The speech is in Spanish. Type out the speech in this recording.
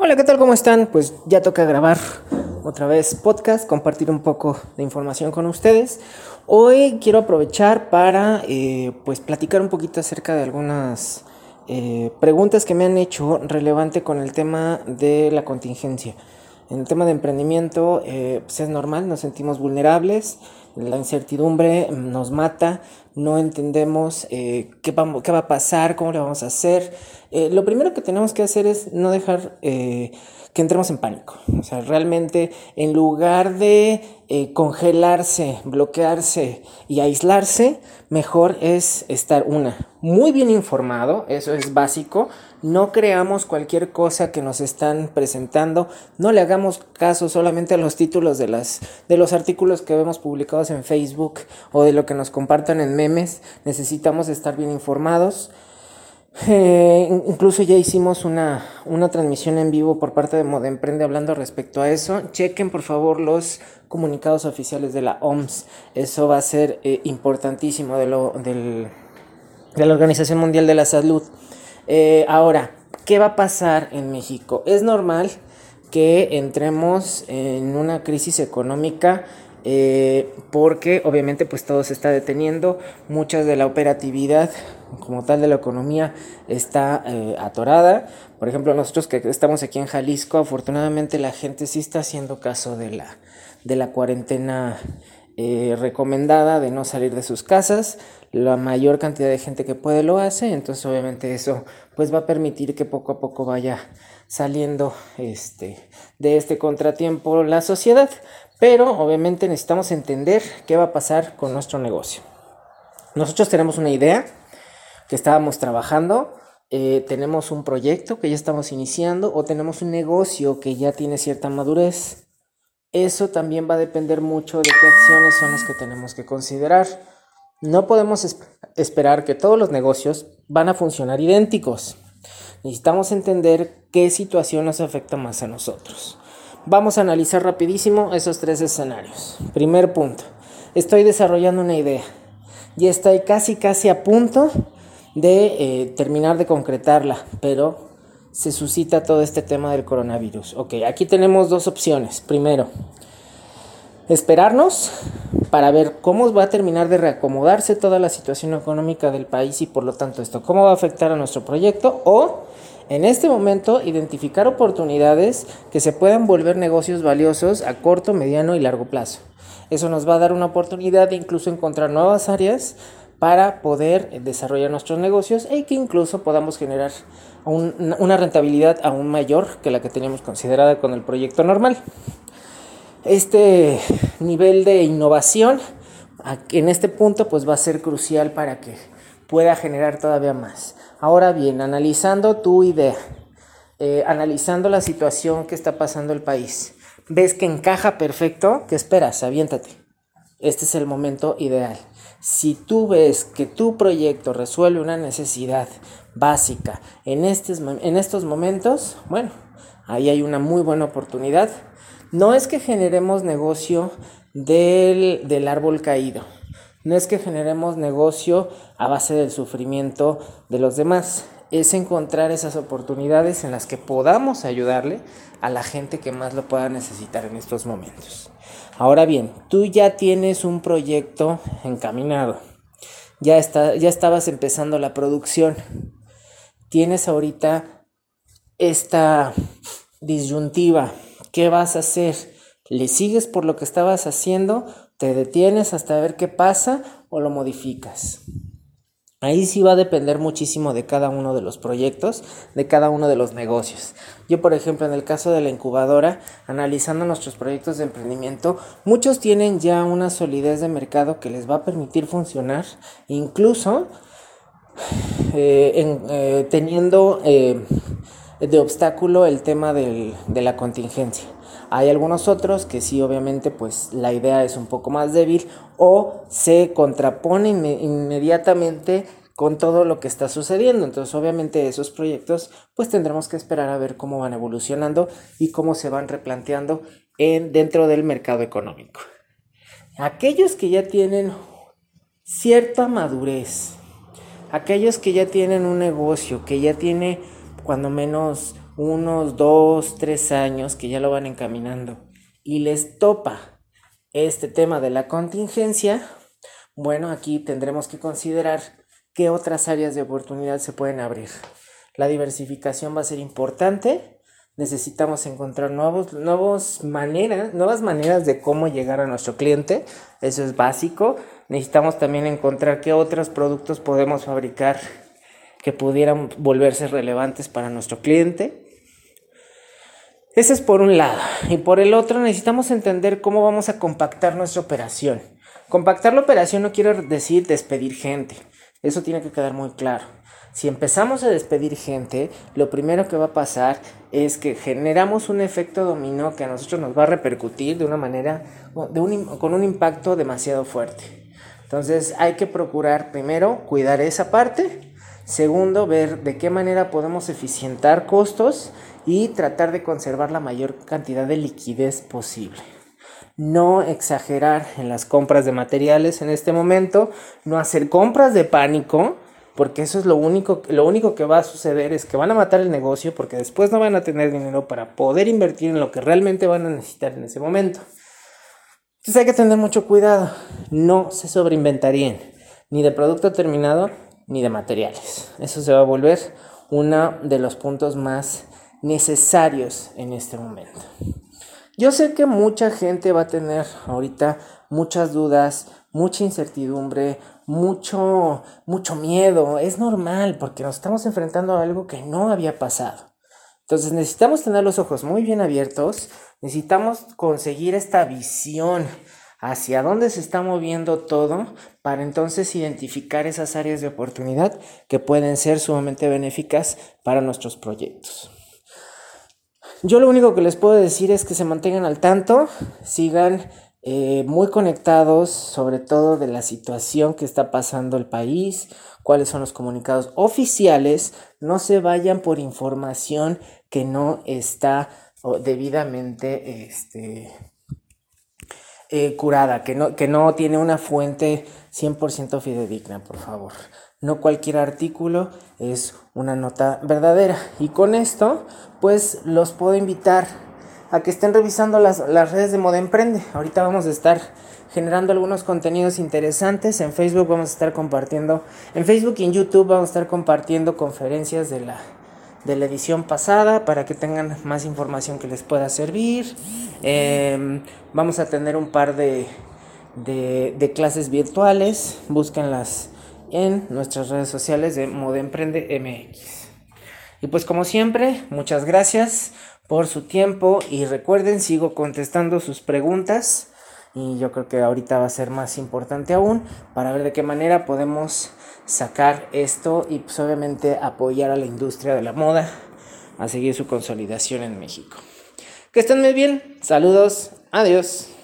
Hola, ¿qué tal? ¿Cómo están? Pues ya toca grabar otra vez podcast, compartir un poco de información con ustedes. Hoy quiero aprovechar para eh, pues platicar un poquito acerca de algunas eh, preguntas que me han hecho relevante con el tema de la contingencia. En el tema de emprendimiento eh, pues es normal, nos sentimos vulnerables, la incertidumbre nos mata, no entendemos eh, qué, va, qué, va, a pasar, cómo le vamos a hacer. Eh, lo primero que tenemos que hacer es no dejar eh, que entremos en pánico. O sea, realmente en lugar de congelarse, bloquearse y aislarse, mejor es estar una muy bien informado, eso es básico. No creamos cualquier cosa que nos están presentando, no le hagamos caso solamente a los títulos de, las, de los artículos que vemos publicados en Facebook o de lo que nos compartan en memes. Necesitamos estar bien informados. Eh, incluso ya hicimos una, una, transmisión en vivo por parte de Moda Emprende hablando respecto a eso. Chequen por favor los comunicados oficiales de la OMS. Eso va a ser eh, importantísimo de, lo, del, de la Organización Mundial de la Salud. Eh, ahora, ¿qué va a pasar en México? Es normal que entremos en una crisis económica eh, porque obviamente pues todo se está deteniendo, muchas de la operatividad como tal de la economía está eh, atorada. Por ejemplo, nosotros que estamos aquí en Jalisco, afortunadamente la gente sí está haciendo caso de la, de la cuarentena eh, recomendada de no salir de sus casas. La mayor cantidad de gente que puede lo hace, entonces obviamente eso pues va a permitir que poco a poco vaya saliendo este, de este contratiempo la sociedad. Pero obviamente necesitamos entender qué va a pasar con nuestro negocio. Nosotros tenemos una idea que estábamos trabajando, eh, tenemos un proyecto que ya estamos iniciando o tenemos un negocio que ya tiene cierta madurez. Eso también va a depender mucho de qué acciones son las que tenemos que considerar. No podemos esperar que todos los negocios van a funcionar idénticos. Necesitamos entender qué situación nos afecta más a nosotros. Vamos a analizar rapidísimo esos tres escenarios. Primer punto, estoy desarrollando una idea. Ya estoy casi casi a punto de eh, terminar de concretarla, pero se suscita todo este tema del coronavirus. Ok, aquí tenemos dos opciones. Primero, esperarnos para ver cómo va a terminar de reacomodarse toda la situación económica del país y por lo tanto esto, cómo va a afectar a nuestro proyecto o en este momento, identificar oportunidades que se puedan volver negocios valiosos a corto, mediano y largo plazo. Eso nos va a dar una oportunidad de incluso encontrar nuevas áreas para poder desarrollar nuestros negocios y que incluso podamos generar una rentabilidad aún mayor que la que teníamos considerada con el proyecto normal. Este nivel de innovación en este punto pues va a ser crucial para que pueda generar todavía más. Ahora bien, analizando tu idea, eh, analizando la situación que está pasando el país, ves que encaja perfecto, ¿qué esperas? Aviéntate. Este es el momento ideal. Si tú ves que tu proyecto resuelve una necesidad básica en, en estos momentos, bueno, ahí hay una muy buena oportunidad. No es que generemos negocio del, del árbol caído no es que generemos negocio a base del sufrimiento de los demás, es encontrar esas oportunidades en las que podamos ayudarle a la gente que más lo pueda necesitar en estos momentos. Ahora bien, tú ya tienes un proyecto encaminado, ya, está, ya estabas empezando la producción, tienes ahorita esta disyuntiva, ¿qué vas a hacer? ¿Le sigues por lo que estabas haciendo te detienes hasta ver qué pasa o lo modificas. Ahí sí va a depender muchísimo de cada uno de los proyectos, de cada uno de los negocios. Yo, por ejemplo, en el caso de la incubadora, analizando nuestros proyectos de emprendimiento, muchos tienen ya una solidez de mercado que les va a permitir funcionar, incluso eh, eh, teniendo eh, de obstáculo el tema de la contingencia. Hay algunos otros que sí, obviamente, pues la idea es un poco más débil o se contrapone inmediatamente con todo lo que está sucediendo. Entonces, obviamente, esos proyectos, pues tendremos que esperar a ver cómo van evolucionando y cómo se van replanteando en, dentro del mercado económico. Aquellos que ya tienen cierta madurez, aquellos que ya tienen un negocio, que ya tiene cuando menos unos dos, tres años que ya lo van encaminando y les topa este tema de la contingencia, bueno, aquí tendremos que considerar qué otras áreas de oportunidad se pueden abrir. La diversificación va a ser importante. Necesitamos encontrar nuevos, nuevos maneras, nuevas maneras de cómo llegar a nuestro cliente. Eso es básico. Necesitamos también encontrar qué otros productos podemos fabricar que pudieran volverse relevantes para nuestro cliente. Ese es por un lado. Y por el otro necesitamos entender cómo vamos a compactar nuestra operación. Compactar la operación no quiere decir despedir gente. Eso tiene que quedar muy claro. Si empezamos a despedir gente, lo primero que va a pasar es que generamos un efecto dominó que a nosotros nos va a repercutir de una manera, con un impacto demasiado fuerte. Entonces hay que procurar primero cuidar esa parte, segundo ver de qué manera podemos eficientar costos y tratar de conservar la mayor cantidad de liquidez posible. No exagerar en las compras de materiales en este momento, no hacer compras de pánico, porque eso es lo único, lo único que va a suceder es que van a matar el negocio porque después no van a tener dinero para poder invertir en lo que realmente van a necesitar en ese momento. Entonces hay que tener mucho cuidado, no se sobreinventarían ni de producto terminado ni de materiales. Eso se va a volver uno de los puntos más necesarios en este momento. Yo sé que mucha gente va a tener ahorita muchas dudas, mucha incertidumbre, mucho, mucho miedo. Es normal porque nos estamos enfrentando a algo que no había pasado. Entonces necesitamos tener los ojos muy bien abiertos, necesitamos conseguir esta visión hacia dónde se está moviendo todo para entonces identificar esas áreas de oportunidad que pueden ser sumamente benéficas para nuestros proyectos. Yo lo único que les puedo decir es que se mantengan al tanto, sigan eh, muy conectados sobre todo de la situación que está pasando el país, cuáles son los comunicados oficiales, no se vayan por información que no está debidamente este, eh, curada, que no, que no tiene una fuente 100% fidedigna, por favor. No cualquier artículo es una nota verdadera. Y con esto, pues los puedo invitar a que estén revisando las, redes de Moda Emprende. Ahorita vamos a estar generando algunos contenidos interesantes. En Facebook vamos a estar compartiendo, en Facebook y en YouTube vamos a estar compartiendo conferencias de la, de la edición pasada para que tengan más información que les pueda servir. Em, vamos a tener un par de, de, clases virtuales. Búsquenlas en nuestras redes sociales de Moda Emprende MX. Y pues como siempre, muchas gracias por su tiempo y recuerden, sigo contestando sus preguntas y yo creo que ahorita va a ser más importante aún para ver de qué manera podemos sacar esto y pues obviamente apoyar a la industria de la moda a seguir su consolidación en México. Que estén muy bien, saludos, adiós.